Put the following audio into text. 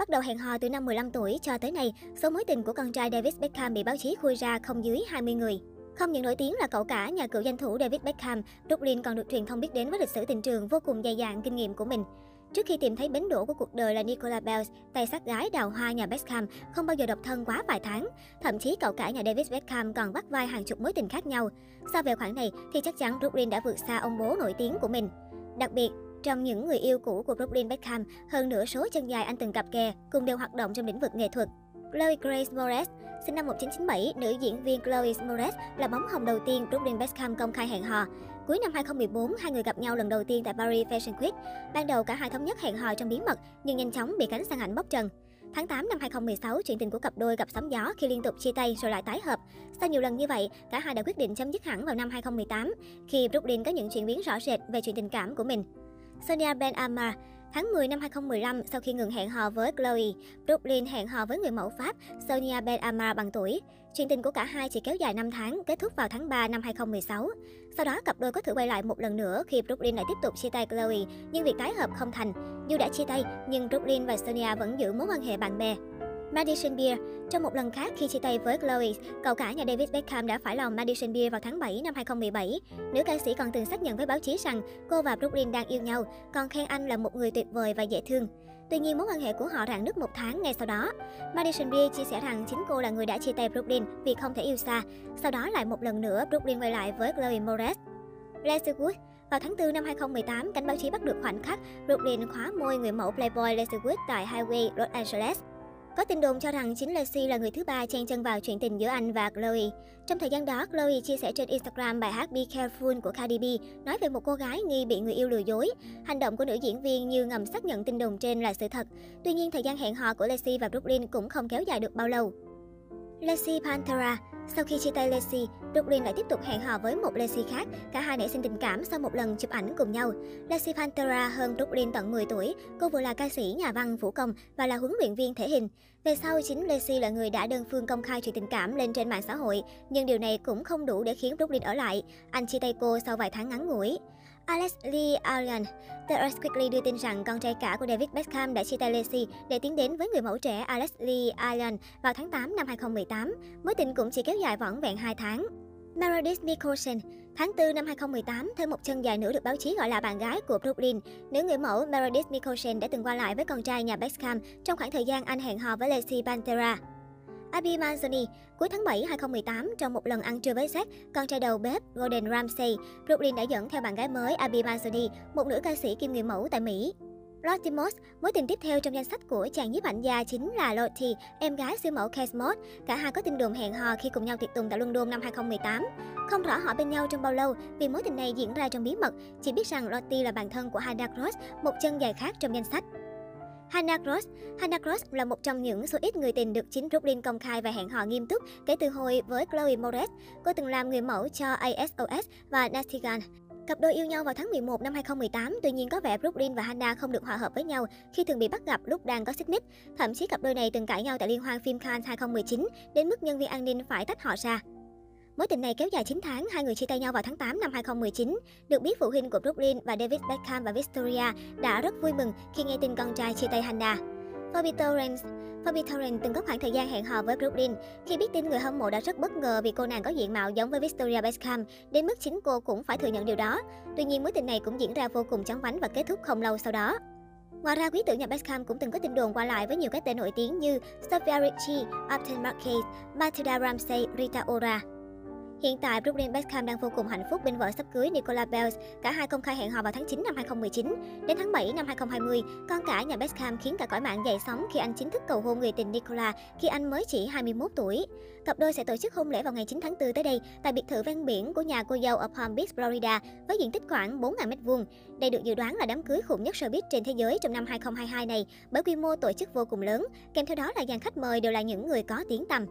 Bắt đầu hẹn hò từ năm 15 tuổi cho tới nay, số mối tình của con trai David Beckham bị báo chí khui ra không dưới 20 người. Không những nổi tiếng là cậu cả nhà cựu danh thủ David Beckham, Dublin còn được truyền thông biết đến với lịch sử tình trường vô cùng dày dạn kinh nghiệm của mình. Trước khi tìm thấy bến đỗ của cuộc đời là Nicola Bells, tay sát gái đào hoa nhà Beckham, không bao giờ độc thân quá vài tháng. Thậm chí cậu cả nhà David Beckham còn bắt vai hàng chục mối tình khác nhau. So về khoản này thì chắc chắn Brooklyn đã vượt xa ông bố nổi tiếng của mình. Đặc biệt, trong những người yêu cũ của Brooklyn Beckham, hơn nửa số chân dài anh từng cặp kè cùng đều hoạt động trong lĩnh vực nghệ thuật. Chloe Grace Moretz, sinh năm 1997, nữ diễn viên Chloe Moretz là bóng hồng đầu tiên Brooklyn Beckham công khai hẹn hò. Cuối năm 2014, hai người gặp nhau lần đầu tiên tại Paris Fashion Week. Ban đầu cả hai thống nhất hẹn hò trong bí mật, nhưng nhanh chóng bị cánh sang ảnh bóc trần. Tháng 8 năm 2016, chuyện tình của cặp đôi gặp sóng gió khi liên tục chia tay rồi lại tái hợp. Sau nhiều lần như vậy, cả hai đã quyết định chấm dứt hẳn vào năm 2018, khi Brooklyn có những chuyển biến rõ rệt về chuyện tình cảm của mình. Sonia Ben Amar Tháng 10 năm 2015, sau khi ngừng hẹn hò với Chloe, Brooklyn hẹn hò với người mẫu Pháp Sonia Ben Amar bằng tuổi. Chuyện tình của cả hai chỉ kéo dài 5 tháng, kết thúc vào tháng 3 năm 2016. Sau đó, cặp đôi có thử quay lại một lần nữa khi Brooklyn lại tiếp tục chia tay Chloe, nhưng việc tái hợp không thành. Dù đã chia tay, nhưng Brooklyn và Sonia vẫn giữ mối quan hệ bạn bè. Madison Beer Trong một lần khác khi chia tay với Chloe, cậu cả nhà David Beckham đã phải lòng Madison Beer vào tháng 7 năm 2017. Nữ ca sĩ còn từng xác nhận với báo chí rằng cô và Brooklyn đang yêu nhau, còn khen anh là một người tuyệt vời và dễ thương. Tuy nhiên, mối quan hệ của họ rạn nứt một tháng ngay sau đó. Madison Beer chia sẻ rằng chính cô là người đã chia tay Brooklyn vì không thể yêu xa. Sau đó lại một lần nữa, Brooklyn quay lại với Chloe Moretz. Leslie Wood vào tháng 4 năm 2018, cánh báo chí bắt được khoảnh khắc Brooklyn khóa môi người mẫu Playboy Leslie Wood tại Highway, Los Angeles. Có tin đồn cho rằng chính Lexi là người thứ ba chen chân vào chuyện tình giữa anh và Chloe. Trong thời gian đó, Chloe chia sẻ trên Instagram bài hát Be Careful của Cardi B, nói về một cô gái nghi bị người yêu lừa dối. Hành động của nữ diễn viên như ngầm xác nhận tin đồn trên là sự thật. Tuy nhiên, thời gian hẹn hò của Lexi và Brooklyn cũng không kéo dài được bao lâu. Lexi Pantera sau khi chia tay Lacey, Brooklyn lại tiếp tục hẹn hò với một Lacey khác. Cả hai nảy sinh tình cảm sau một lần chụp ảnh cùng nhau. Lacey Pantera hơn Brooklyn tận 10 tuổi. Cô vừa là ca sĩ, nhà văn, vũ công và là huấn luyện viên thể hình. Về sau, chính Lacey là người đã đơn phương công khai chuyện tình cảm lên trên mạng xã hội. Nhưng điều này cũng không đủ để khiến Brooklyn ở lại. Anh chia tay cô sau vài tháng ngắn ngủi. Alex Lee Allen. The Earth Quickly đưa tin rằng con trai cả của David Beckham đã chia tay Lacey để tiến đến với người mẫu trẻ Alex Lee Allen vào tháng 8 năm 2018. Mối tình cũng chỉ kéo dài vỏn vẹn 2 tháng. Meredith Nicholson Tháng 4 năm 2018, thêm một chân dài nữ được báo chí gọi là bạn gái của Brooklyn. Nữ người mẫu Meredith Nicholson đã từng qua lại với con trai nhà Beckham trong khoảng thời gian anh hẹn hò với Lacey Pantera. Abby Manzoni, cuối tháng 7 2018, trong một lần ăn trưa với Zack, con trai đầu bếp Gordon Ramsay, Brooklyn đã dẫn theo bạn gái mới Abby Manzoni, một nữ ca sĩ kim người mẫu tại Mỹ. Lottie Moss, mối tình tiếp theo trong danh sách của chàng nhiếp ảnh gia chính là Lottie, em gái siêu mẫu Kate Moss. Cả hai có tin đồn hẹn hò khi cùng nhau tiệc tùng tại London năm 2018. Không rõ họ bên nhau trong bao lâu vì mối tình này diễn ra trong bí mật, chỉ biết rằng Lottie là bạn thân của Hada Cross, một chân dài khác trong danh sách. Hannah Cross Hannah Cross là một trong những số ít người tình được chính Brooklyn công khai và hẹn hò nghiêm túc kể từ hồi với Chloe Moretz. Cô từng làm người mẫu cho ASOS và Nasty Gun. Cặp đôi yêu nhau vào tháng 11 năm 2018, tuy nhiên có vẻ Brooklyn và Hannah không được hòa hợp với nhau khi thường bị bắt gặp lúc đang có xích mích. Thậm chí cặp đôi này từng cãi nhau tại liên hoan phim Cannes 2019, đến mức nhân viên an ninh phải tách họ ra. Mối tình này kéo dài 9 tháng, hai người chia tay nhau vào tháng 8 năm 2019. Được biết phụ huynh của Brooklyn và David Beckham và Victoria đã rất vui mừng khi nghe tin con trai chia tay Hannah. Phoebe Torrens Phoebe Torrens từng có khoảng thời gian hẹn hò với Brooklyn. Khi biết tin người hâm mộ đã rất bất ngờ vì cô nàng có diện mạo giống với Victoria Beckham, đến mức chính cô cũng phải thừa nhận điều đó. Tuy nhiên mối tình này cũng diễn ra vô cùng chóng vánh và kết thúc không lâu sau đó. Ngoài ra, quý tử nhà Beckham cũng từng có tin đồn qua lại với nhiều cái tên nổi tiếng như Sophia Richie, Upton Marquez, Matilda Ramsey, Rita Ora. Hiện tại, Brooklyn Beckham đang vô cùng hạnh phúc bên vợ sắp cưới Nicola Bells. Cả hai công khai hẹn hò vào tháng 9 năm 2019. Đến tháng 7 năm 2020, con cả nhà Beckham khiến cả cõi mạng dậy sóng khi anh chính thức cầu hôn người tình Nicola khi anh mới chỉ 21 tuổi. Cặp đôi sẽ tổ chức hôn lễ vào ngày 9 tháng 4 tới đây tại biệt thự ven biển của nhà cô dâu ở Palm Beach, Florida với diện tích khoảng 4.000 m2. Đây được dự đoán là đám cưới khủng nhất showbiz trên thế giới trong năm 2022 này bởi quy mô tổ chức vô cùng lớn, kèm theo đó là dàn khách mời đều là những người có tiếng tăm.